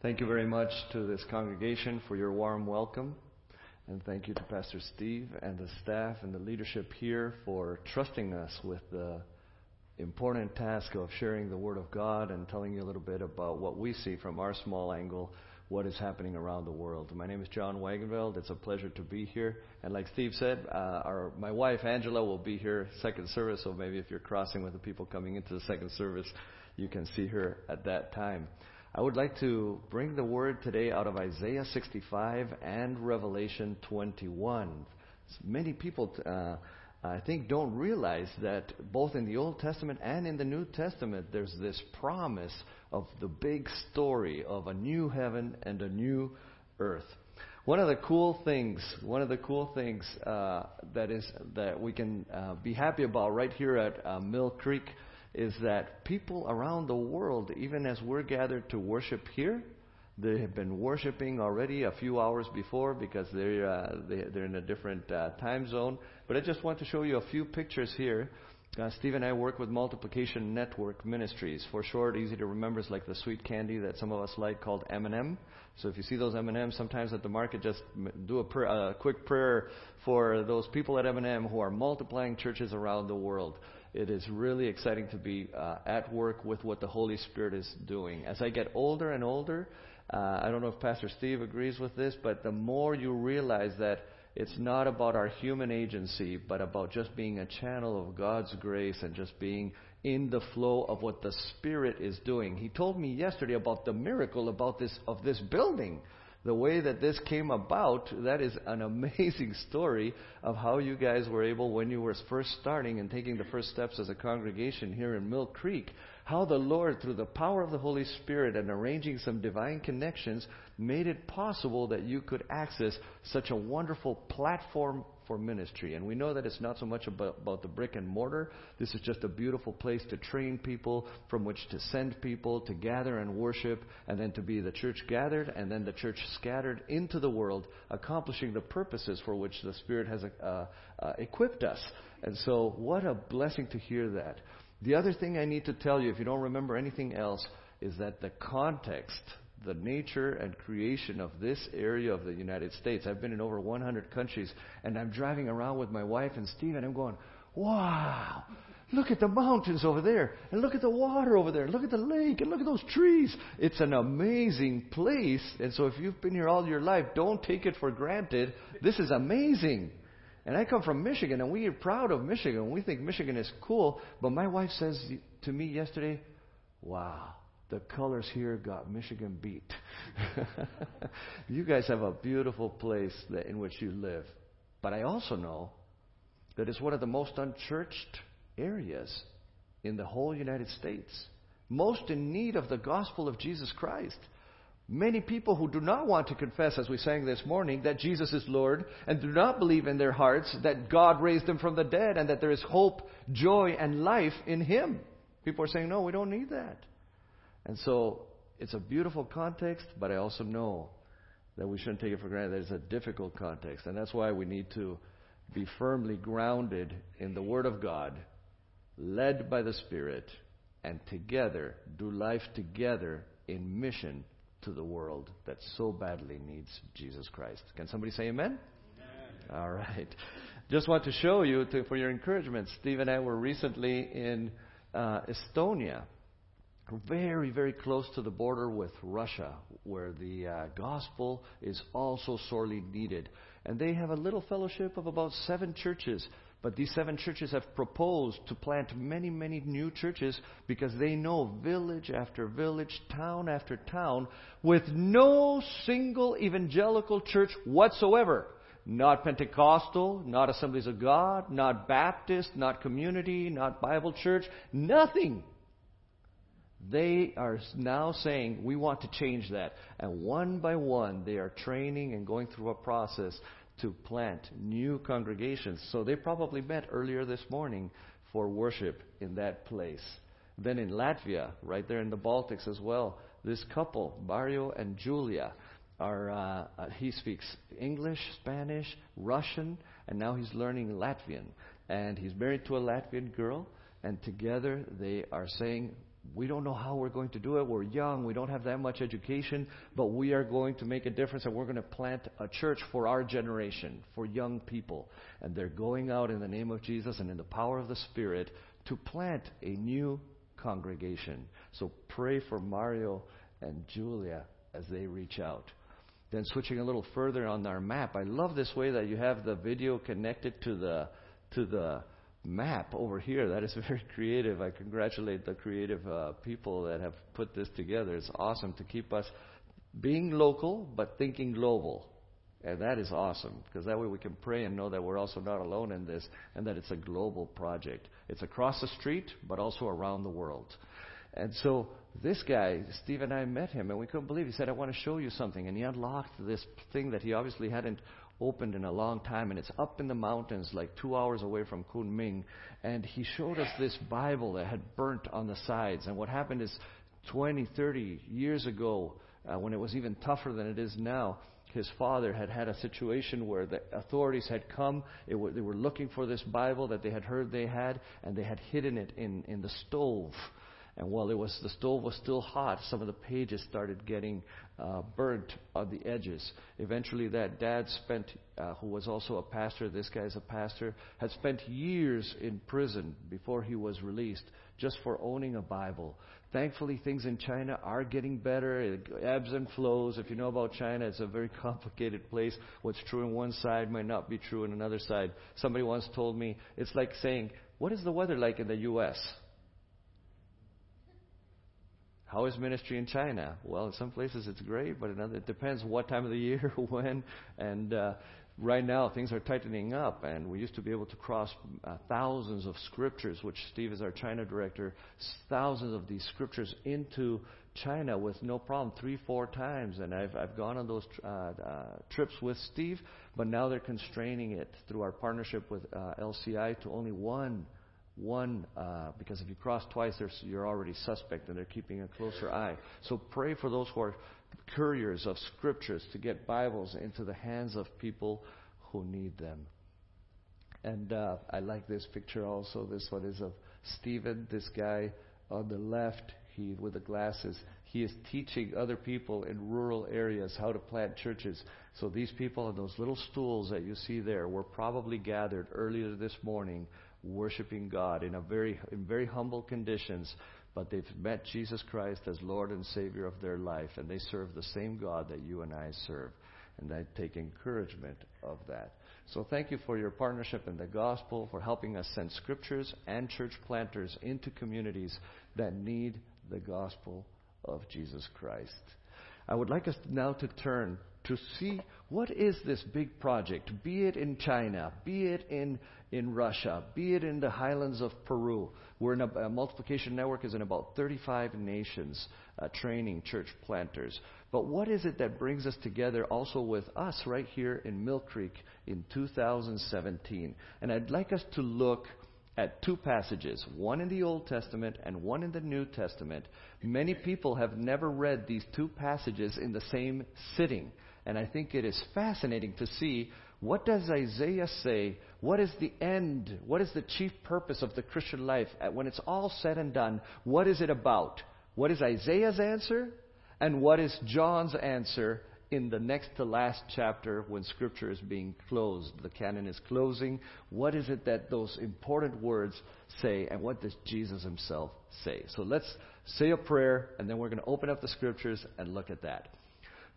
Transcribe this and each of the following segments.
Thank you very much to this congregation for your warm welcome. And thank you to Pastor Steve and the staff and the leadership here for trusting us with the important task of sharing the Word of God and telling you a little bit about what we see from our small angle, what is happening around the world. My name is John Wagenveld. It's a pleasure to be here. And like Steve said, uh, our, my wife Angela will be here second service, so maybe if you're crossing with the people coming into the second service, you can see her at that time. I would like to bring the word today out of Isaiah 65 and Revelation 21. Many people, uh, I think, don't realize that both in the Old Testament and in the New Testament, there's this promise of the big story of a new heaven and a new earth. One of the cool things, one of the cool things uh, that is that we can uh, be happy about right here at uh, Mill Creek is that people around the world, even as we're gathered to worship here, they have been worshiping already a few hours before because they're uh, they, they're in a different uh, time zone. But I just want to show you a few pictures here. Uh, Steve and I work with Multiplication Network Ministries. For short, easy to remember, it's like the sweet candy that some of us like called M&M. So if you see those M&Ms sometimes at the market, just do a, pr- a quick prayer for those people at M&M who are multiplying churches around the world it is really exciting to be uh, at work with what the Holy Spirit is doing. As I get older and older, uh, I don't know if Pastor Steve agrees with this, but the more you realize that it's not about our human agency, but about just being a channel of God's grace and just being in the flow of what the Spirit is doing. He told me yesterday about the miracle about this of this building the way that this came about, that is an amazing story of how you guys were able, when you were first starting and taking the first steps as a congregation here in Mill Creek, how the Lord, through the power of the Holy Spirit and arranging some divine connections, made it possible that you could access such a wonderful platform for ministry. And we know that it's not so much about, about the brick and mortar. This is just a beautiful place to train people, from which to send people, to gather and worship, and then to be the church gathered, and then the church scattered into the world, accomplishing the purposes for which the Spirit has uh, uh, equipped us. And so, what a blessing to hear that. The other thing I need to tell you, if you don't remember anything else, is that the context the nature and creation of this area of the United States. I've been in over 100 countries, and I'm driving around with my wife and Steve, and I'm going, wow, look at the mountains over there, and look at the water over there, look at the lake, and look at those trees. It's an amazing place. And so if you've been here all your life, don't take it for granted. This is amazing. And I come from Michigan, and we are proud of Michigan. We think Michigan is cool. But my wife says to me yesterday, wow the colors here got Michigan beat. you guys have a beautiful place that, in which you live. But I also know that it's one of the most unchurched areas in the whole United States. Most in need of the gospel of Jesus Christ. Many people who do not want to confess, as we sang this morning, that Jesus is Lord, and do not believe in their hearts that God raised him from the dead and that there is hope, joy, and life in him. People are saying, no, we don't need that. And so it's a beautiful context, but I also know that we shouldn't take it for granted that it's a difficult context. And that's why we need to be firmly grounded in the Word of God, led by the Spirit, and together do life together in mission to the world that so badly needs Jesus Christ. Can somebody say amen? amen. All right. Just want to show you to, for your encouragement. Steve and I were recently in uh, Estonia very, very close to the border with Russia, where the uh, gospel is also sorely needed. And they have a little fellowship of about seven churches. But these seven churches have proposed to plant many, many new churches because they know village after village, town after town, with no single evangelical church whatsoever. Not Pentecostal, not Assemblies of God, not Baptist, not community, not Bible church, nothing. They are now saying, we want to change that. And one by one, they are training and going through a process to plant new congregations. So they probably met earlier this morning for worship in that place. Then in Latvia, right there in the Baltics as well, this couple, Mario and Julia, are uh, uh, he speaks English, Spanish, Russian, and now he's learning Latvian. And he's married to a Latvian girl, and together they are saying, we don't know how we're going to do it. We're young. We don't have that much education, but we are going to make a difference and we're going to plant a church for our generation, for young people. And they're going out in the name of Jesus and in the power of the Spirit to plant a new congregation. So pray for Mario and Julia as they reach out. Then switching a little further on our map, I love this way that you have the video connected to the to the map over here. That is very creative. I congratulate the creative uh, people that have put this together. It's awesome to keep us being local but thinking global. And that is awesome because that way we can pray and know that we're also not alone in this and that it's a global project. It's across the street but also around the world. And so this guy, Steve and I met him, and we couldn't believe. He said, "I want to show you something," and he unlocked this thing that he obviously hadn't opened in a long time, and it's up in the mountains, like two hours away from Kunming. And he showed us this Bible that had burnt on the sides. And what happened is, 20, 30 years ago, uh, when it was even tougher than it is now, his father had had a situation where the authorities had come. W- they were looking for this Bible that they had heard they had, and they had hidden it in, in the stove. And while it was the stove was still hot, some of the pages started getting uh, burnt on the edges. Eventually, that dad spent, uh, who was also a pastor, this guy's a pastor, had spent years in prison before he was released just for owning a Bible. Thankfully, things in China are getting better. It ebbs and flows. If you know about China, it's a very complicated place. What's true in one side might not be true in another side. Somebody once told me it's like saying, What is the weather like in the U.S.? How is ministry in China? Well, in some places it's great, but in other, it depends what time of the year, when, and uh, right now things are tightening up. And we used to be able to cross uh, thousands of scriptures, which Steve is our China director, thousands of these scriptures into China with no problem, three, four times. And I've I've gone on those uh, uh, trips with Steve, but now they're constraining it through our partnership with uh, LCI to only one one, uh, because if you cross twice, you're already suspect and they're keeping a closer eye. So pray for those who are couriers of scriptures to get Bibles into the hands of people who need them. And uh, I like this picture also. This one is of Stephen, this guy on the left, he with the glasses. He is teaching other people in rural areas how to plant churches. So these people on those little stools that you see there were probably gathered earlier this morning worshiping God in a very in very humble conditions, but they've met Jesus Christ as Lord and Savior of their life, and they serve the same God that you and I serve, and I take encouragement of that. So thank you for your partnership in the gospel, for helping us send scriptures and church planters into communities that need the gospel of Jesus Christ. I would like us now to turn to see what is this big project, be it in China, be it in, in Russia, be it in the highlands of Peru. We're in a, a multiplication network is in about 35 nations uh, training church planters. But what is it that brings us together also with us right here in Mill Creek in 2017? And I'd like us to look at two passages, one in the Old Testament and one in the New Testament. Many people have never read these two passages in the same sitting. And I think it is fascinating to see what does Isaiah say? What is the end? What is the chief purpose of the Christian life? When it's all said and done, what is it about? What is Isaiah's answer? And what is John's answer in the next to last chapter when Scripture is being closed? The canon is closing. What is it that those important words say? And what does Jesus himself say? So let's say a prayer, and then we're going to open up the Scriptures and look at that.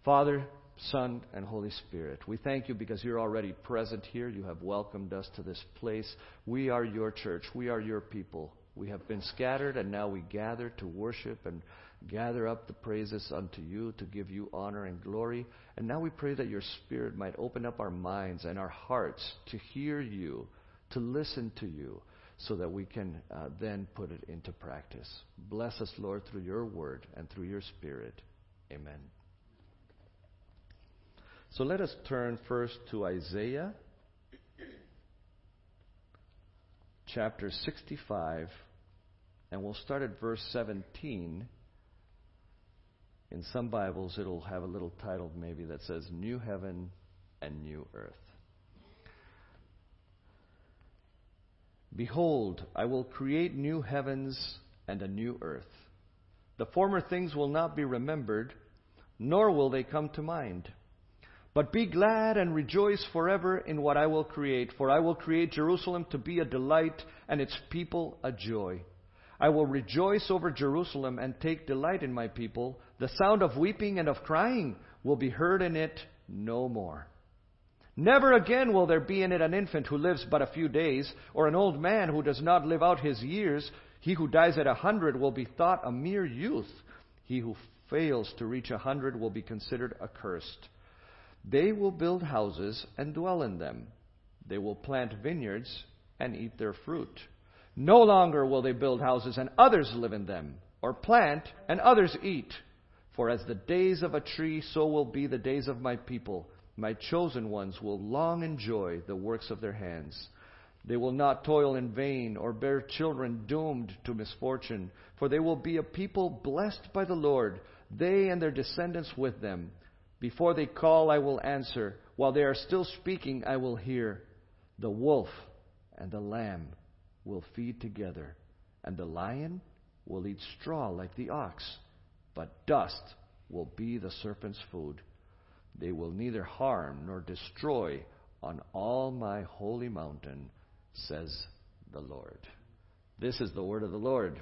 Father, Son, and Holy Spirit. We thank you because you're already present here. You have welcomed us to this place. We are your church. We are your people. We have been scattered, and now we gather to worship and gather up the praises unto you to give you honor and glory. And now we pray that your Spirit might open up our minds and our hearts to hear you, to listen to you, so that we can uh, then put it into practice. Bless us, Lord, through your word and through your Spirit. Amen. So let us turn first to Isaiah chapter 65, and we'll start at verse 17. In some Bibles, it'll have a little title maybe that says New Heaven and New Earth. Behold, I will create new heavens and a new earth The former things will not be remembered, nor will they come to mind. But be glad and rejoice forever in what I will create, for I will create Jerusalem to be a delight and its people a joy. I will rejoice over Jerusalem and take delight in my people. The sound of weeping and of crying will be heard in it no more. Never again will there be in it an infant who lives but a few days, or an old man who does not live out his years. He who dies at a hundred will be thought a mere youth. He who fails to reach a hundred will be considered accursed. They will build houses and dwell in them. They will plant vineyards and eat their fruit. No longer will they build houses and others live in them, or plant and others eat. For as the days of a tree, so will be the days of my people. My chosen ones will long enjoy the works of their hands. They will not toil in vain or bear children doomed to misfortune, for they will be a people blessed by the Lord, they and their descendants with them. Before they call, I will answer. While they are still speaking, I will hear. The wolf and the lamb will feed together, and the lion will eat straw like the ox, but dust will be the serpent's food. They will neither harm nor destroy on all my holy mountain, says the Lord. This is the word of the Lord,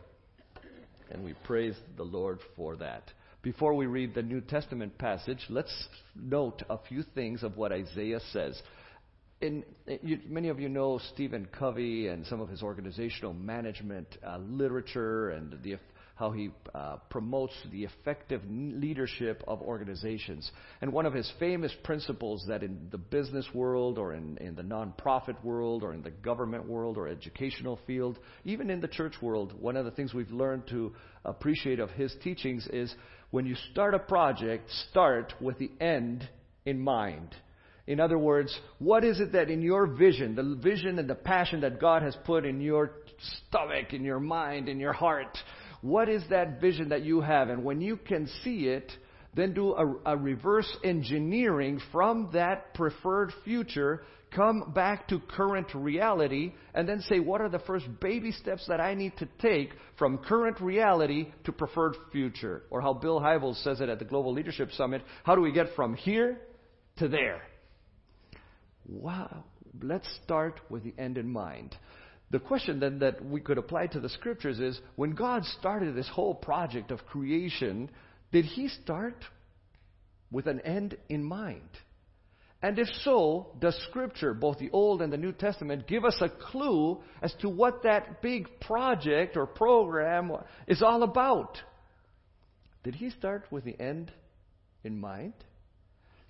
and we praise the Lord for that. Before we read the New Testament passage, let's note a few things of what Isaiah says. In, you, many of you know Stephen Covey and some of his organizational management uh, literature and the how he uh, promotes the effective leadership of organizations. And one of his famous principles that in the business world or in, in the nonprofit world or in the government world or educational field, even in the church world, one of the things we've learned to appreciate of his teachings is when you start a project, start with the end in mind. In other words, what is it that in your vision, the vision and the passion that God has put in your stomach, in your mind, in your heart, what is that vision that you have? And when you can see it, then do a, a, reverse engineering from that preferred future, come back to current reality, and then say, what are the first baby steps that I need to take from current reality to preferred future? Or how Bill Hybels says it at the Global Leadership Summit, how do we get from here to there? Wow. Let's start with the end in mind. The question then that we could apply to the scriptures is when God started this whole project of creation, did he start with an end in mind? And if so, does Scripture, both the Old and the New Testament, give us a clue as to what that big project or program is all about? Did he start with the end in mind?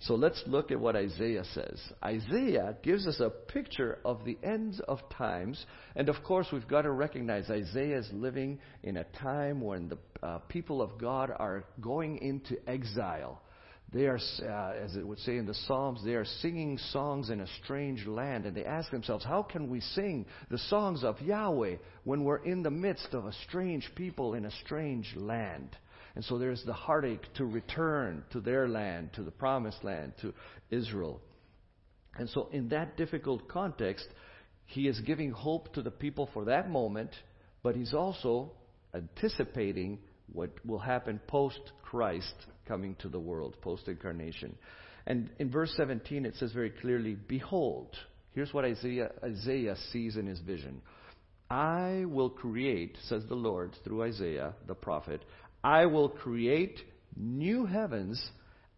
So let's look at what Isaiah says. Isaiah gives us a picture of the ends of times. And of course, we've got to recognize Isaiah is living in a time when the uh, people of God are going into exile. They are, uh, as it would say in the Psalms, they are singing songs in a strange land. And they ask themselves, how can we sing the songs of Yahweh when we're in the midst of a strange people in a strange land? And so there's the heartache to return to their land, to the promised land, to Israel. And so, in that difficult context, he is giving hope to the people for that moment, but he's also anticipating what will happen post Christ coming to the world, post incarnation. And in verse 17, it says very clearly, Behold, here's what Isaiah, Isaiah sees in his vision. I will create, says the Lord through Isaiah the prophet, I will create new heavens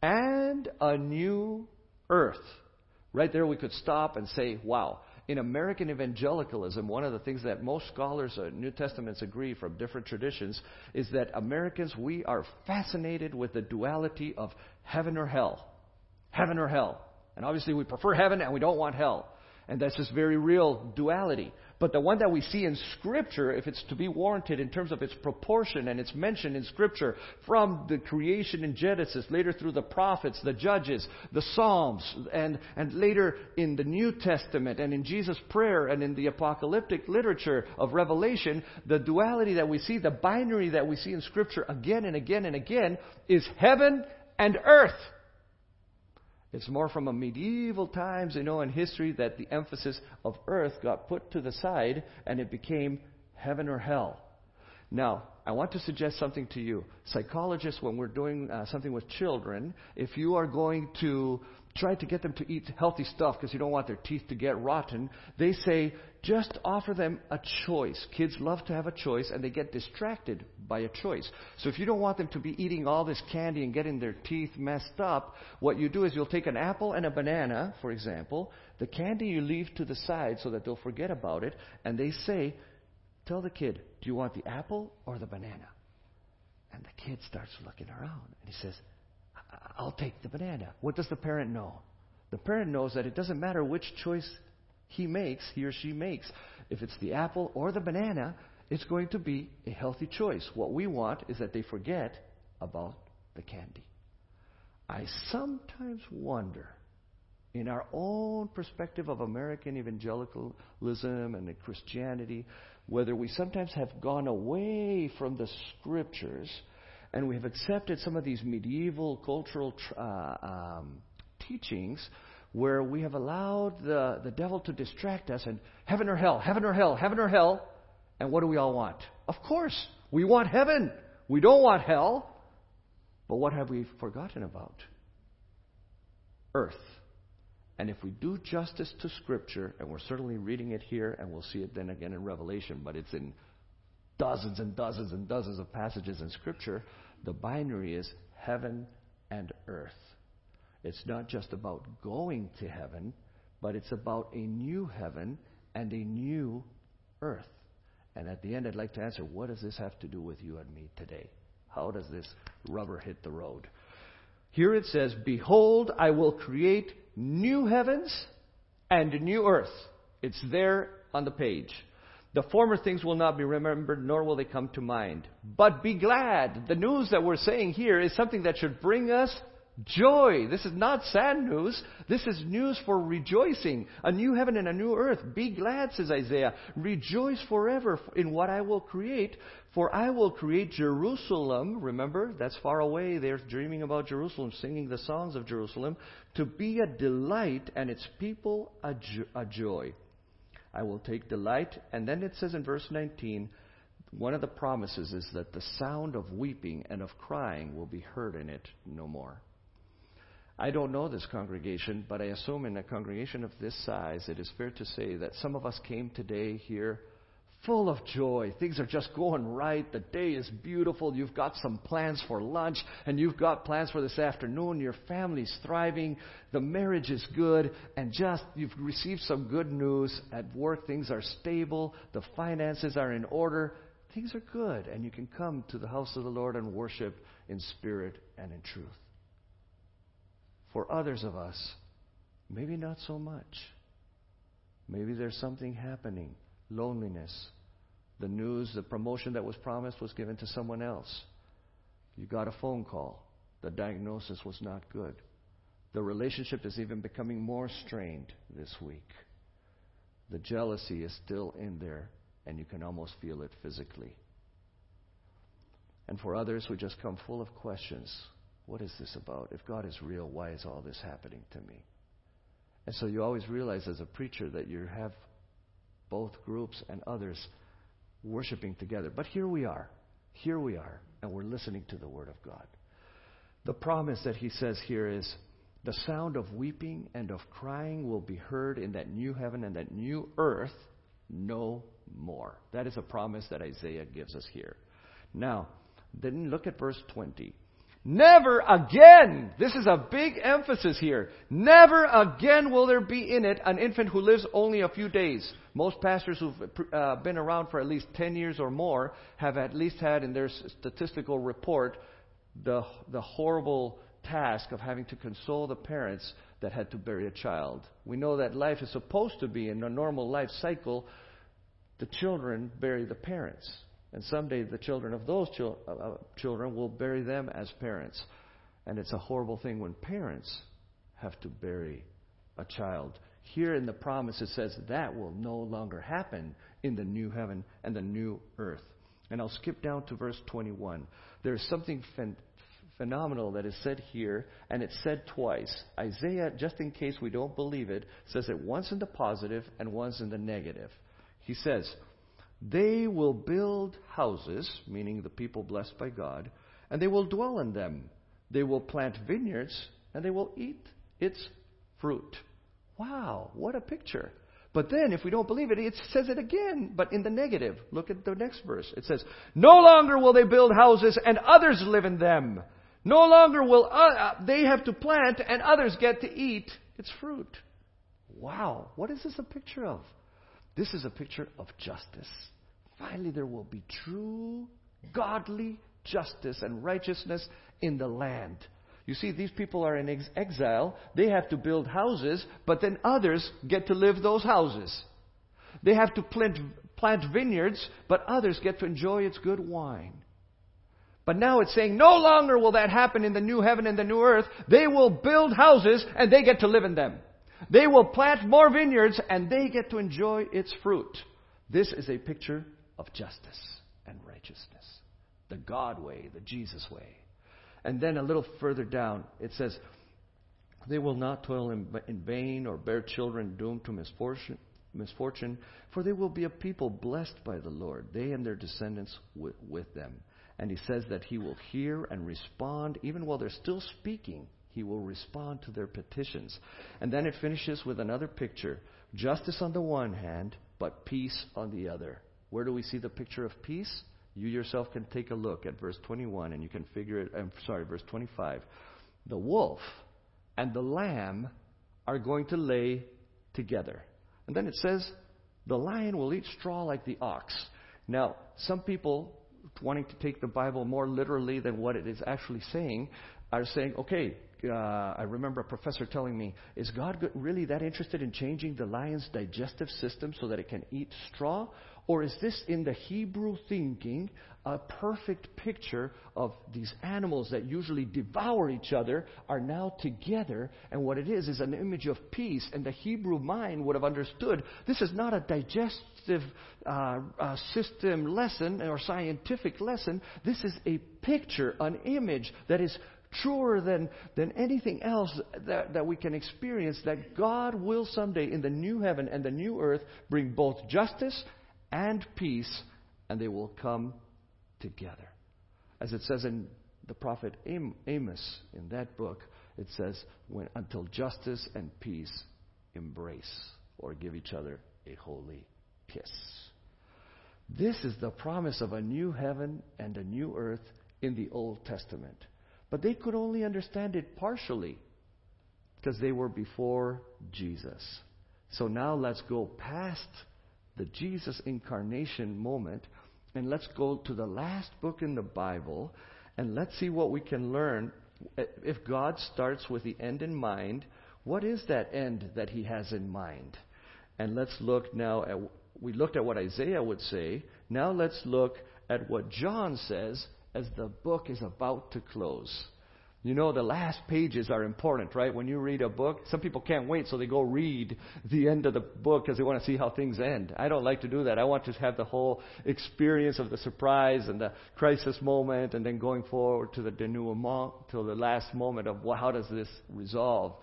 and a new earth. Right there, we could stop and say, wow. In American evangelicalism, one of the things that most scholars of New Testaments agree from different traditions is that Americans, we are fascinated with the duality of heaven or hell. Heaven or hell. And obviously, we prefer heaven and we don't want hell. And that's just very real duality. But the one that we see in Scripture, if it's to be warranted in terms of its proportion and it's mentioned in Scripture from the creation in Genesis, later through the prophets, the judges, the Psalms, and, and later in the New Testament and in Jesus' prayer and in the apocalyptic literature of Revelation, the duality that we see, the binary that we see in Scripture again and again and again is heaven and earth. It's more from a medieval times, you know, in history that the emphasis of earth got put to the side and it became heaven or hell. Now, I want to suggest something to you. Psychologists, when we're doing uh, something with children, if you are going to try to get them to eat healthy stuff because you don't want their teeth to get rotten, they say just offer them a choice. Kids love to have a choice and they get distracted by a choice. So if you don't want them to be eating all this candy and getting their teeth messed up, what you do is you'll take an apple and a banana, for example. The candy you leave to the side so that they'll forget about it, and they say, Tell the kid, do you want the apple or the banana? And the kid starts looking around and he says, I'll take the banana. What does the parent know? The parent knows that it doesn't matter which choice he makes, he or she makes. If it's the apple or the banana, it's going to be a healthy choice. What we want is that they forget about the candy. I sometimes wonder, in our own perspective of American evangelicalism and Christianity, whether we sometimes have gone away from the scriptures and we have accepted some of these medieval cultural uh, um, teachings where we have allowed the, the devil to distract us and heaven or hell, heaven or hell, heaven or hell. And what do we all want? Of course, we want heaven. We don't want hell. But what have we forgotten about? Earth. And if we do justice to Scripture, and we're certainly reading it here, and we'll see it then again in Revelation, but it's in dozens and dozens and dozens of passages in Scripture, the binary is heaven and earth. It's not just about going to heaven, but it's about a new heaven and a new earth. And at the end, I'd like to answer what does this have to do with you and me today? How does this rubber hit the road? Here it says, Behold, I will create new heavens and a new earth. It's there on the page. The former things will not be remembered, nor will they come to mind. But be glad. The news that we're saying here is something that should bring us joy. This is not sad news. This is news for rejoicing. A new heaven and a new earth. Be glad, says Isaiah. Rejoice forever in what I will create. For I will create Jerusalem. Remember, that's far away. They're dreaming about Jerusalem, singing the songs of Jerusalem. To be a delight and its people a, jo- a joy. I will take delight. And then it says in verse 19, one of the promises is that the sound of weeping and of crying will be heard in it no more. I don't know this congregation, but I assume in a congregation of this size, it is fair to say that some of us came today here full of joy. Things are just going right. The day is beautiful. You've got some plans for lunch, and you've got plans for this afternoon. Your family's thriving. The marriage is good, and just you've received some good news. At work, things are stable. The finances are in order. Things are good, and you can come to the house of the Lord and worship in spirit and in truth. For others of us, maybe not so much. Maybe there's something happening loneliness. The news, the promotion that was promised was given to someone else. You got a phone call. The diagnosis was not good. The relationship is even becoming more strained this week. The jealousy is still in there, and you can almost feel it physically. And for others, we just come full of questions. What is this about? If God is real, why is all this happening to me? And so you always realize as a preacher that you have both groups and others worshiping together. But here we are. Here we are, and we're listening to the Word of God. The promise that he says here is the sound of weeping and of crying will be heard in that new heaven and that new earth no more. That is a promise that Isaiah gives us here. Now, then look at verse 20. Never again, this is a big emphasis here, never again will there be in it an infant who lives only a few days. Most pastors who've uh, been around for at least 10 years or more have at least had in their statistical report the, the horrible task of having to console the parents that had to bury a child. We know that life is supposed to be in a normal life cycle, the children bury the parents. And someday the children of those uh, uh, children will bury them as parents. And it's a horrible thing when parents have to bury a child. Here in the promise, it says that will no longer happen in the new heaven and the new earth. And I'll skip down to verse 21. There's something phen- phenomenal that is said here, and it's said twice. Isaiah, just in case we don't believe it, says it once in the positive and once in the negative. He says, They will build houses, meaning the people blessed by God, and they will dwell in them. They will plant vineyards, and they will eat its fruit. Wow, what a picture. But then, if we don't believe it, it says it again, but in the negative. Look at the next verse. It says, No longer will they build houses and others live in them. No longer will uh, uh, they have to plant and others get to eat its fruit. Wow, what is this a picture of? This is a picture of justice. Finally, there will be true, godly justice and righteousness in the land. You see, these people are in ex- exile. They have to build houses, but then others get to live those houses. They have to plant, plant vineyards, but others get to enjoy its good wine. But now it's saying no longer will that happen in the new heaven and the new earth. They will build houses and they get to live in them. They will plant more vineyards and they get to enjoy its fruit. This is a picture of justice and righteousness. The God way, the Jesus way. And then a little further down, it says, They will not toil in, in vain or bear children doomed to misfortune, misfortune, for they will be a people blessed by the Lord, they and their descendants with them. And he says that he will hear and respond, even while they're still speaking, he will respond to their petitions. And then it finishes with another picture justice on the one hand, but peace on the other. Where do we see the picture of peace? You yourself can take a look at verse 21 and you can figure it. I'm sorry, verse 25. The wolf and the lamb are going to lay together. And then it says, the lion will eat straw like the ox. Now, some people wanting to take the Bible more literally than what it is actually saying are saying, okay, uh, I remember a professor telling me, is God really that interested in changing the lion's digestive system so that it can eat straw? Or is this in the Hebrew thinking a perfect picture of these animals that usually devour each other are now together? And what it is is an image of peace. And the Hebrew mind would have understood this is not a digestive uh, uh, system lesson or scientific lesson. This is a picture, an image that is truer than, than anything else that, that we can experience that God will someday in the new heaven and the new earth bring both justice and peace, and they will come together. As it says in the prophet Amos in that book, it says, when, until justice and peace embrace or give each other a holy kiss. This is the promise of a new heaven and a new earth in the Old Testament. But they could only understand it partially because they were before Jesus. So now let's go past the Jesus incarnation moment. And let's go to the last book in the Bible and let's see what we can learn. If God starts with the end in mind, what is that end that He has in mind? And let's look now at, we looked at what Isaiah would say. Now let's look at what John says as the book is about to close. You know, the last pages are important, right? When you read a book, some people can't wait, so they go read the end of the book because they want to see how things end. I don't like to do that. I want to have the whole experience of the surprise and the crisis moment, and then going forward to the denouement, to the last moment of well, how does this resolve.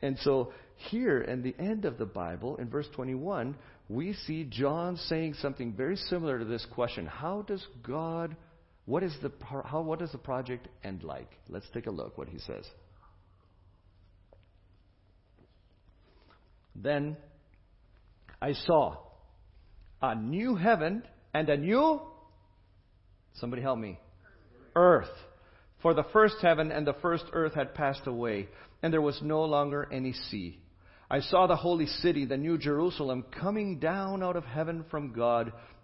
And so here, in the end of the Bible, in verse 21, we see John saying something very similar to this question: How does God what is the how what does the project end like? Let's take a look what he says. Then I saw a new heaven and a new somebody help me earth for the first heaven and the first earth had passed away and there was no longer any sea I saw the holy city the new Jerusalem coming down out of heaven from God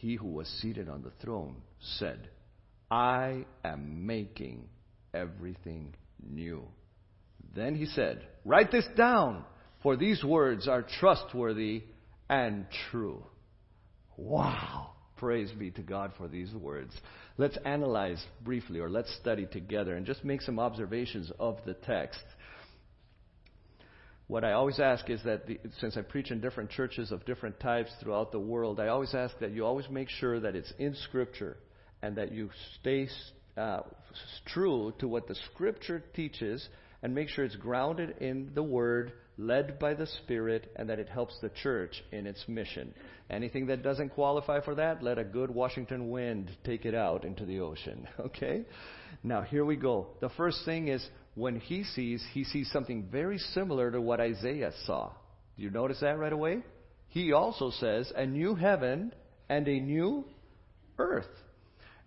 he who was seated on the throne said, I am making everything new. Then he said, Write this down, for these words are trustworthy and true. Wow. Praise be to God for these words. Let's analyze briefly, or let's study together, and just make some observations of the text. What I always ask is that, the, since I preach in different churches of different types throughout the world, I always ask that you always make sure that it's in Scripture and that you stay uh, true to what the Scripture teaches and make sure it's grounded in the Word, led by the Spirit, and that it helps the church in its mission. Anything that doesn't qualify for that, let a good Washington wind take it out into the ocean. Okay? Now, here we go. The first thing is when he sees, he sees something very similar to what Isaiah saw. Do you notice that right away? He also says, a new heaven and a new earth.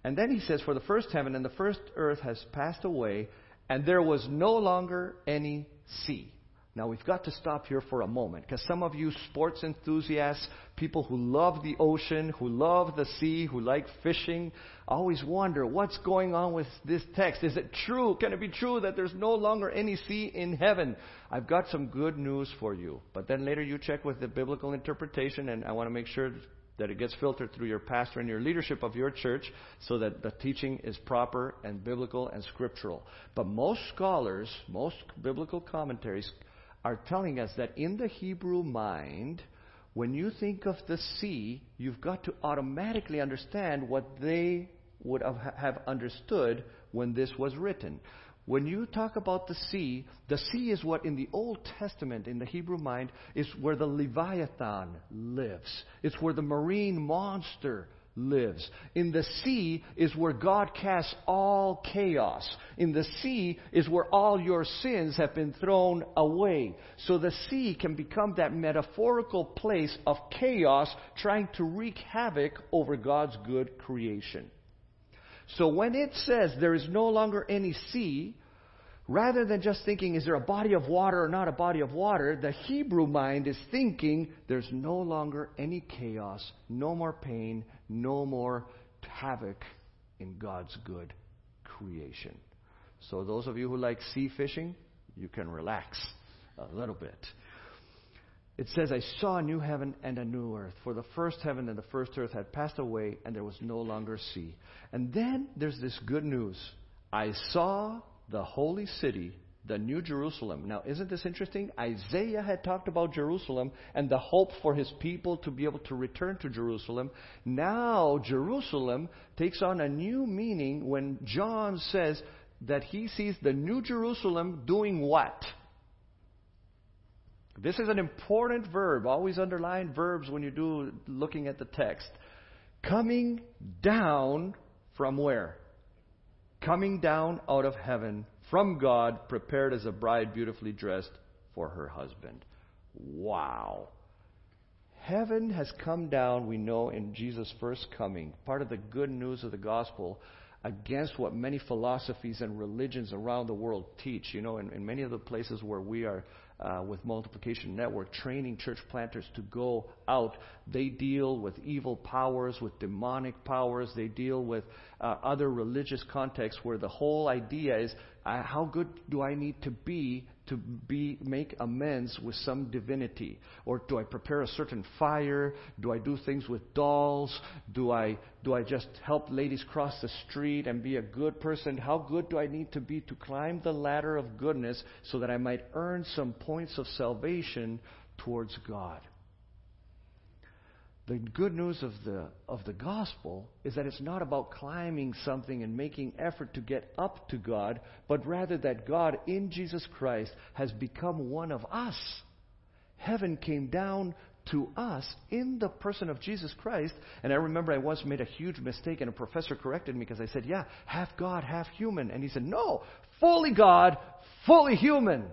And then he says, For the first heaven and the first earth has passed away, and there was no longer any sea. Now we've got to stop here for a moment because some of you sports enthusiasts, people who love the ocean, who love the sea, who like fishing, always wonder what's going on with this text. Is it true? Can it be true that there's no longer any sea in heaven? I've got some good news for you. But then later you check with the biblical interpretation and I want to make sure that it gets filtered through your pastor and your leadership of your church so that the teaching is proper and biblical and scriptural. But most scholars, most biblical commentaries are telling us that in the Hebrew mind, when you think of the sea, you've got to automatically understand what they would have understood when this was written. When you talk about the sea, the sea is what in the Old Testament, in the Hebrew mind, is where the Leviathan lives. It's where the marine monster lives. In the sea is where God casts all chaos. In the sea is where all your sins have been thrown away. So the sea can become that metaphorical place of chaos trying to wreak havoc over God's good creation. So when it says there is no longer any sea, rather than just thinking, is there a body of water or not a body of water, the Hebrew mind is thinking there's no longer any chaos, no more pain, no more havoc in God's good creation. So, those of you who like sea fishing, you can relax a little bit. It says, I saw a new heaven and a new earth, for the first heaven and the first earth had passed away, and there was no longer sea. And then there's this good news. I saw the holy city, the New Jerusalem. Now, isn't this interesting? Isaiah had talked about Jerusalem and the hope for his people to be able to return to Jerusalem. Now, Jerusalem takes on a new meaning when John says that he sees the New Jerusalem doing what? This is an important verb. Always underline verbs when you do looking at the text. Coming down from where? Coming down out of heaven from God, prepared as a bride beautifully dressed for her husband. Wow. Heaven has come down, we know, in Jesus' first coming. Part of the good news of the gospel against what many philosophies and religions around the world teach. You know, in, in many of the places where we are uh, with Multiplication Network, training church planters to go out. They deal with evil powers, with demonic powers. They deal with uh, other religious contexts where the whole idea is uh, how good do I need to be to be make amends with some divinity? Or do I prepare a certain fire? Do I do things with dolls? Do I do I just help ladies cross the street and be a good person? How good do I need to be to climb the ladder of goodness so that I might earn some points of salvation towards God the good news of the, of the gospel is that it's not about climbing something and making effort to get up to God, but rather that God in Jesus Christ has become one of us. Heaven came down to us in the person of Jesus Christ. And I remember I once made a huge mistake, and a professor corrected me because I said, Yeah, half God, half human. And he said, No, fully God, fully human.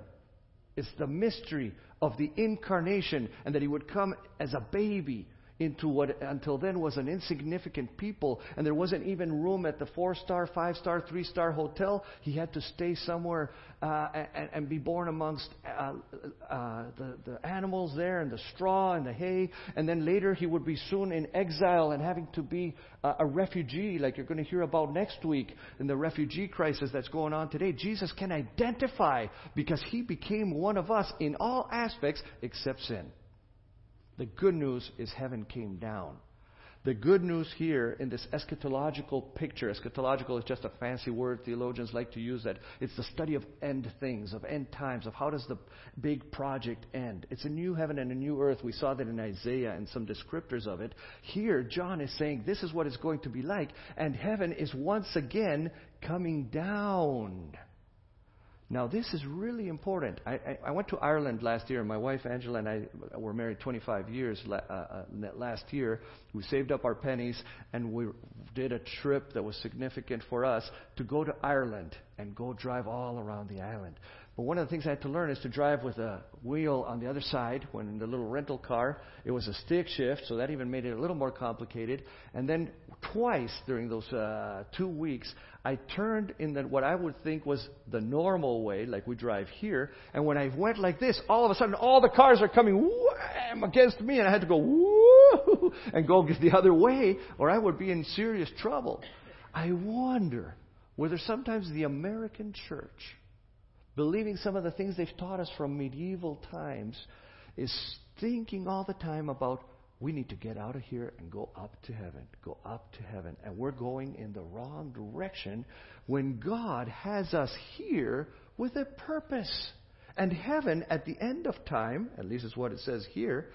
It's the mystery of the incarnation, and that he would come as a baby into what until then was an insignificant people, and there wasn't even room at the four star, five star, three star hotel. He had to stay somewhere uh, and, and, be born amongst uh, uh, the, the animals there and the straw and the hay. And then later he would be soon in exile and having to be a refugee, like you're going to hear about next week in the refugee crisis that's going on today. Jesus can identify because he became one of us in all aspects except sin. The good news is heaven came down. The good news here in this eschatological picture, eschatological is just a fancy word, theologians like to use that. It's the study of end things, of end times, of how does the big project end. It's a new heaven and a new earth. We saw that in Isaiah and some descriptors of it. Here, John is saying this is what it's going to be like, and heaven is once again coming down. Now, this is really important. I, I, I, went to Ireland last year. and My wife Angela and I were married 25 years la, uh, uh, last year. We saved up our pennies and we did a trip that was significant for us to go to Ireland and go drive all around the island. But one of the things I had to learn is to drive with a wheel on the other side. When in the little rental car, it was a stick shift, so that even made it a little more complicated. And then twice during those uh, two weeks, I turned in the, what I would think was the normal way, like we drive here. And when I went like this, all of a sudden, all the cars are coming wham, against me, and I had to go woo and go the other way, or I would be in serious trouble. I wonder whether sometimes the American church believing some of the things they've taught us from medieval times, is thinking all the time about we need to get out of here and go up to heaven, go up to heaven. And we're going in the wrong direction when God has us here with a purpose. And heaven, at the end of time, at least is what it says here,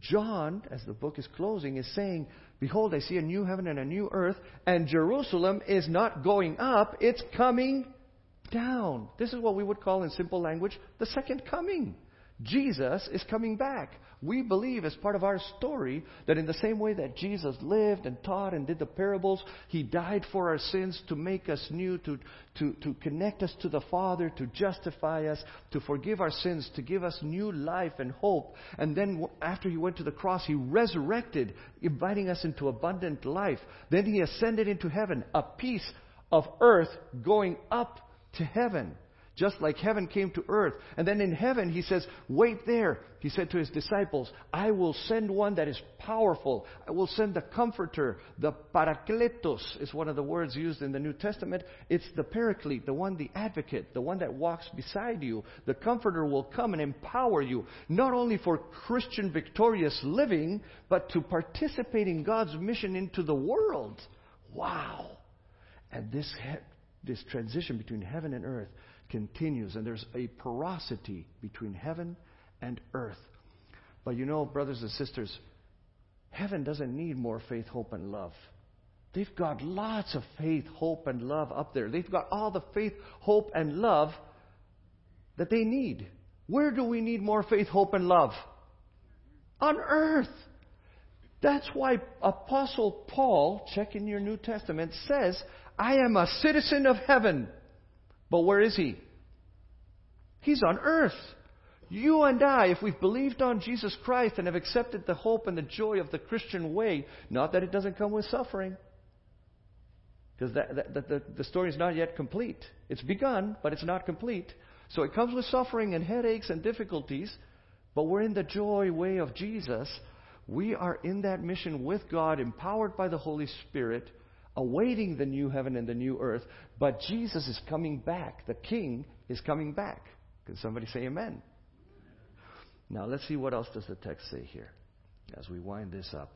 John, as the book is closing, is saying, Behold, I see a new heaven and a new earth, and Jerusalem is not going up, it's coming down. This is what we would call in simple language the second coming. Jesus is coming back. We believe, as part of our story, that in the same way that Jesus lived and taught and did the parables, He died for our sins to make us new, to, to, to connect us to the Father, to justify us, to forgive our sins, to give us new life and hope. And then, after He went to the cross, He resurrected, inviting us into abundant life. Then He ascended into heaven, a piece of earth going up to heaven, just like heaven came to earth. And then in heaven, he says, Wait there. He said to his disciples, I will send one that is powerful. I will send the comforter. The parakletos is one of the words used in the New Testament. It's the paraclete, the one, the advocate, the one that walks beside you. The comforter will come and empower you, not only for Christian victorious living, but to participate in God's mission into the world. Wow. And this this transition between heaven and earth continues, and there's a porosity between heaven and earth. But you know, brothers and sisters, heaven doesn't need more faith, hope, and love. They've got lots of faith, hope, and love up there. They've got all the faith, hope, and love that they need. Where do we need more faith, hope, and love? On earth. That's why Apostle Paul, check in your New Testament, says I am a citizen of heaven. But where is he? He's on earth. You and I, if we've believed on Jesus Christ and have accepted the hope and the joy of the Christian way, not that it doesn't come with suffering, because the, the story is not yet complete. It's begun, but it's not complete. So it comes with suffering and headaches and difficulties, but we're in the joy way of Jesus. We are in that mission with God, empowered by the Holy Spirit awaiting the new heaven and the new earth, but Jesus is coming back. The King is coming back. Can somebody say amen? Now let's see what else does the text say here as we wind this up.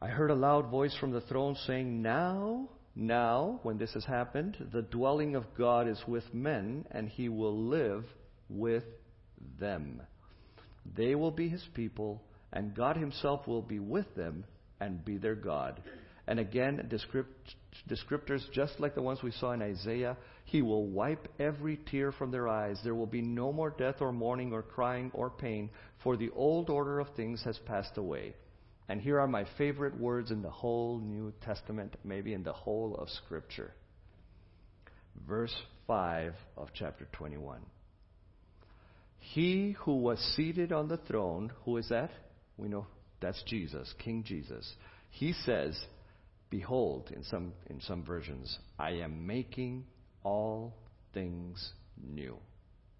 I heard a loud voice from the throne saying, Now, now, when this has happened, the dwelling of God is with men, and he will live with them. They will be his people, and God himself will be with them and be their God. And again, descriptors just like the ones we saw in Isaiah. He will wipe every tear from their eyes. There will be no more death or mourning or crying or pain, for the old order of things has passed away. And here are my favorite words in the whole New Testament, maybe in the whole of Scripture. Verse 5 of chapter 21. He who was seated on the throne, who is that? We know that's Jesus, King Jesus. He says, Behold, in some, in some versions, I am making all things new.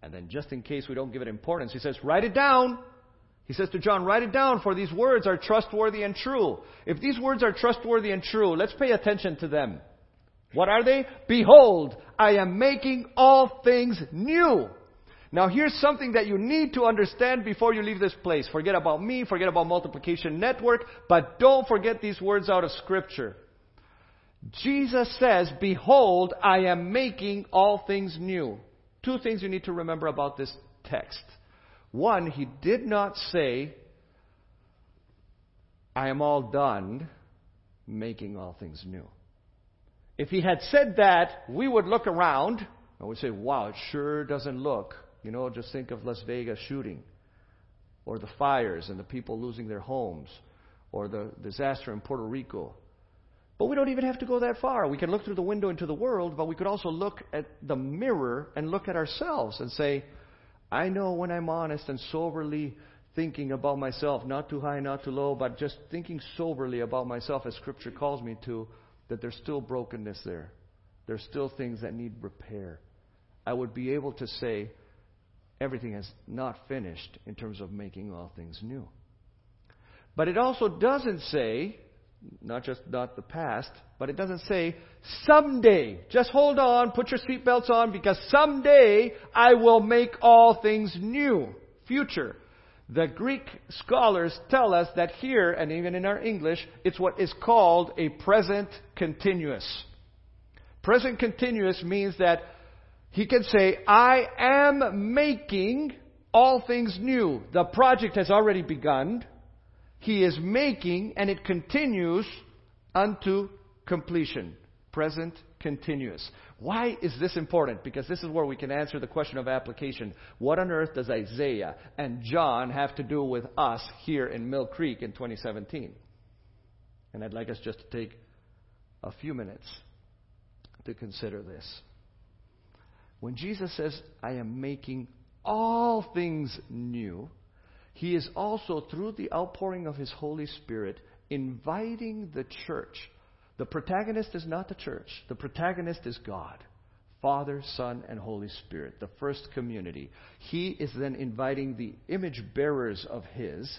And then, just in case we don't give it importance, he says, Write it down. He says to John, Write it down, for these words are trustworthy and true. If these words are trustworthy and true, let's pay attention to them. What are they? Behold, I am making all things new. Now here's something that you need to understand before you leave this place. Forget about me, forget about multiplication network, but don't forget these words out of scripture. Jesus says, Behold, I am making all things new. Two things you need to remember about this text. One, he did not say, I am all done making all things new. If he had said that, we would look around and we'd say, wow, it sure doesn't look. You know, just think of Las Vegas shooting, or the fires and the people losing their homes, or the disaster in Puerto Rico. But we don't even have to go that far. We can look through the window into the world, but we could also look at the mirror and look at ourselves and say, I know when I'm honest and soberly thinking about myself, not too high, not too low, but just thinking soberly about myself as Scripture calls me to, that there's still brokenness there. There's still things that need repair. I would be able to say, everything is not finished in terms of making all things new. But it also doesn't say, not just not the past, but it doesn't say someday. Just hold on, put your seatbelts on, because someday I will make all things new. Future. The Greek scholars tell us that here, and even in our English, it's what is called a present continuous. Present continuous means that he can say, I am making all things new. The project has already begun. He is making, and it continues unto completion. Present continuous. Why is this important? Because this is where we can answer the question of application. What on earth does Isaiah and John have to do with us here in Mill Creek in 2017? And I'd like us just to take a few minutes to consider this. When Jesus says, I am making all things new, he is also, through the outpouring of his Holy Spirit, inviting the church the protagonist is not the church, the protagonist is God. Father, Son, and Holy Spirit, the first community. He is then inviting the image bearers of His,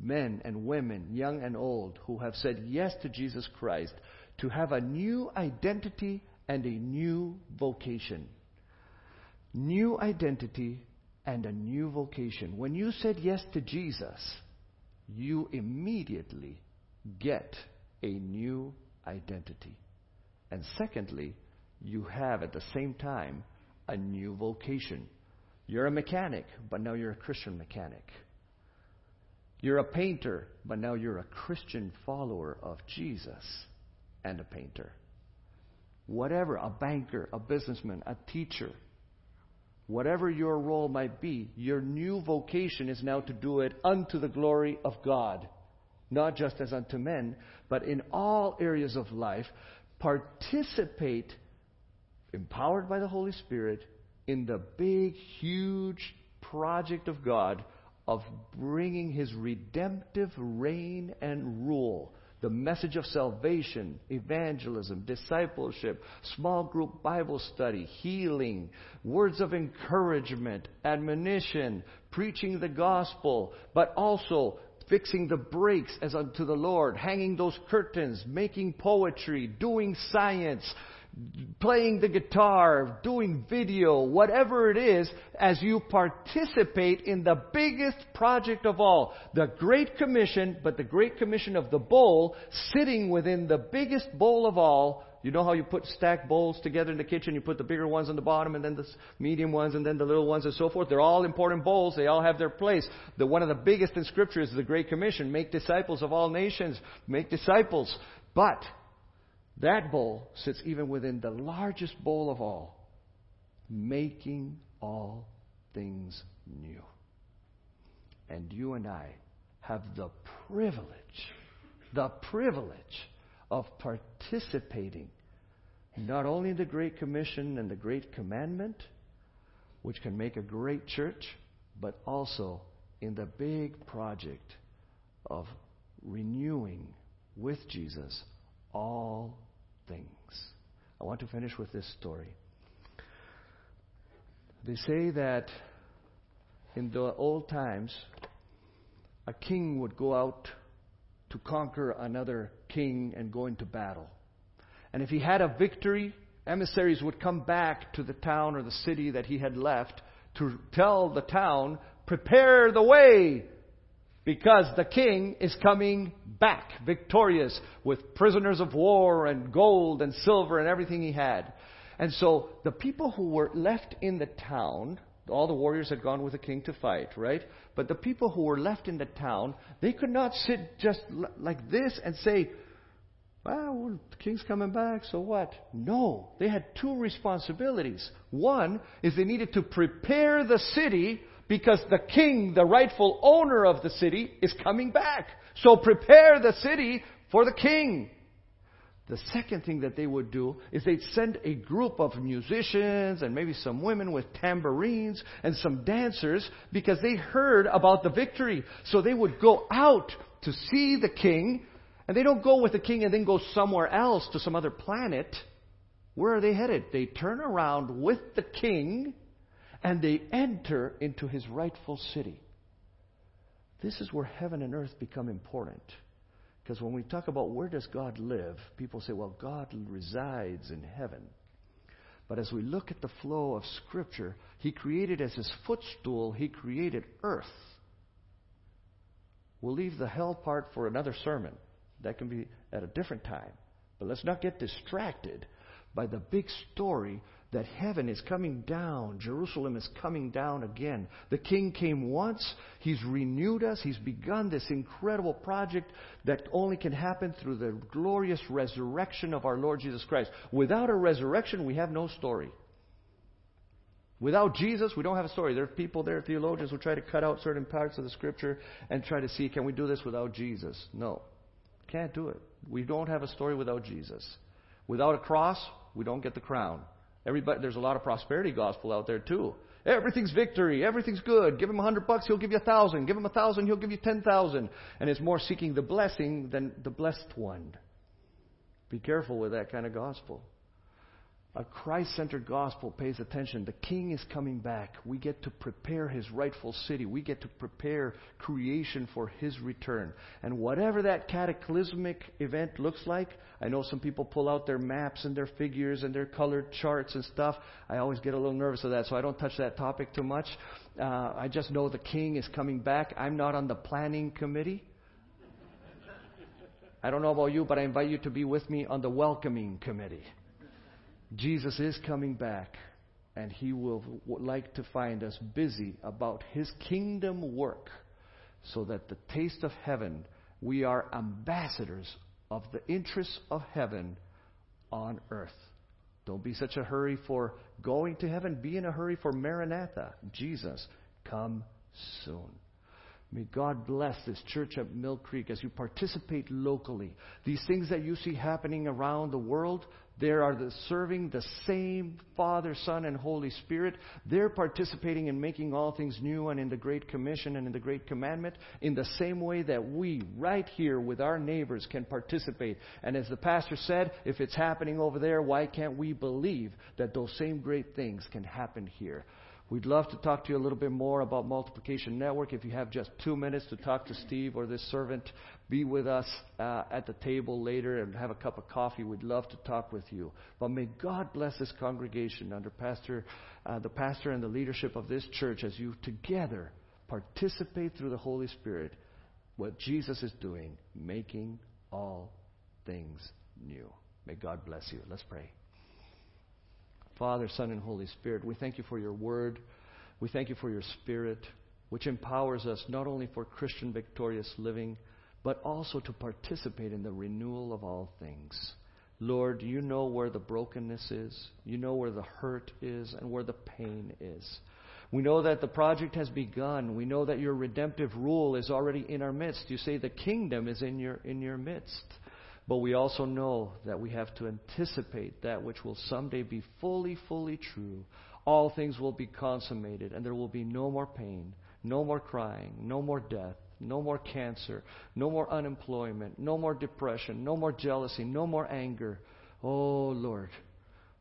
men and women, young and old, who have said yes to Jesus Christ, to have a new identity and a new vocation. New identity and a new vocation. When you said yes to Jesus, you immediately get a new identity. And secondly, you have at the same time a new vocation. You're a mechanic, but now you're a Christian mechanic. You're a painter, but now you're a Christian follower of Jesus and a painter. Whatever, a banker, a businessman, a teacher, whatever your role might be, your new vocation is now to do it unto the glory of God not just as unto men, but in all areas of life, participate, empowered by the Holy Spirit, in the big, huge project of God of bringing His redemptive reign and rule. The message of salvation, evangelism, discipleship, small group Bible study, healing, words of encouragement, admonition, preaching the gospel, but also fixing the brakes as unto the Lord, hanging those curtains, making poetry, doing science, playing the guitar, doing video, whatever it is, as you participate in the biggest project of all, the Great Commission, but the Great Commission of the bowl, sitting within the biggest bowl of all, you know how you put stacked bowls together in the kitchen? You put the bigger ones on the bottom and then the medium ones and then the little ones and so forth. They're all important bowls. They all have their place. The one of the biggest in Scripture is the Great Commission. Make disciples of all nations. Make disciples. But that bowl sits even within the largest bowl of all. Making all things new. And you and I have the privilege, the privilege of participating not only in the Great Commission and the Great Commandment, which can make a great church, but also in the big project of renewing with Jesus all things. I want to finish with this story. They say that in the old times, a king would go out to conquer another king and go into battle. And if he had a victory, emissaries would come back to the town or the city that he had left to tell the town, prepare the way because the king is coming back victorious with prisoners of war and gold and silver and everything he had. And so the people who were left in the town, all the warriors had gone with the king to fight, right? But the people who were left in the town, they could not sit just like this and say, ah, well, the king's coming back, so what? No. They had two responsibilities. One is they needed to prepare the city because the king, the rightful owner of the city, is coming back. So prepare the city for the king. The second thing that they would do is they'd send a group of musicians and maybe some women with tambourines and some dancers because they heard about the victory. So they would go out to see the king, and they don't go with the king and then go somewhere else to some other planet. Where are they headed? They turn around with the king and they enter into his rightful city. This is where heaven and earth become important. Because when we talk about where does God live, people say, well, God resides in heaven. But as we look at the flow of Scripture, He created as His footstool, He created earth. We'll leave the hell part for another sermon. That can be at a different time. But let's not get distracted by the big story that heaven is coming down. Jerusalem is coming down again. The king came once. He's renewed us. He's begun this incredible project that only can happen through the glorious resurrection of our Lord Jesus Christ. Without a resurrection, we have no story. Without Jesus, we don't have a story. There are people there, theologians, who try to cut out certain parts of the scripture and try to see, can we do this without Jesus? No. Can't do it. We don't have a story without Jesus. Without a cross, we don't get the crown. Everybody, there's a lot of prosperity gospel out there too. Everything's victory. Everything's good. Give him a hundred bucks, he'll give you a thousand. Give him a thousand, he'll give you ten thousand. And it's more seeking the blessing than the blessed one. Be careful with that kind of gospel. A Christ centered gospel pays attention. The king is coming back. We get to prepare his rightful city. We get to prepare creation for his return. And whatever that cataclysmic event looks like, I know some people pull out their maps and their figures and their colored charts and stuff. I always get a little nervous of that, so I don't touch that topic too much. Uh, I just know the king is coming back. I'm not on the planning committee. I don't know about you, but I invite you to be with me on the welcoming committee. Jesus is coming back, and he will like to find us busy about his kingdom work so that the taste of heaven, we are ambassadors of the interests of heaven on earth. Don't be such a hurry for going to heaven. Be in a hurry for Maranatha. Jesus, come soon. May God bless this church at Mill Creek as you participate locally. These things that you see happening around the world, they are the serving the same Father, Son, and Holy Spirit. They're participating in making all things new and in the Great Commission and in the Great Commandment in the same way that we, right here with our neighbors, can participate. And as the pastor said, if it's happening over there, why can't we believe that those same great things can happen here? We'd love to talk to you a little bit more about Multiplication Network. If you have just two minutes to talk to Steve or this servant, be with us uh, at the table later and have a cup of coffee. We'd love to talk with you. But may God bless this congregation under Pastor, uh, the pastor and the leadership of this church as you together participate through the Holy Spirit what Jesus is doing, making all things new. May God bless you. Let's pray. Father, Son, and Holy Spirit, we thank you for your word. We thank you for your spirit, which empowers us not only for Christian victorious living, but also to participate in the renewal of all things. Lord, you know where the brokenness is, you know where the hurt is, and where the pain is. We know that the project has begun. We know that your redemptive rule is already in our midst. You say the kingdom is in your, in your midst. But we also know that we have to anticipate that which will someday be fully, fully true. All things will be consummated, and there will be no more pain, no more crying, no more death, no more cancer, no more unemployment, no more depression, no more jealousy, no more anger. Oh, Lord,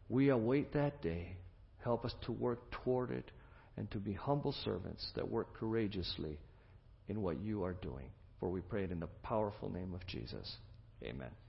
we await that day. Help us to work toward it and to be humble servants that work courageously in what you are doing. For we pray it in the powerful name of Jesus. Amen.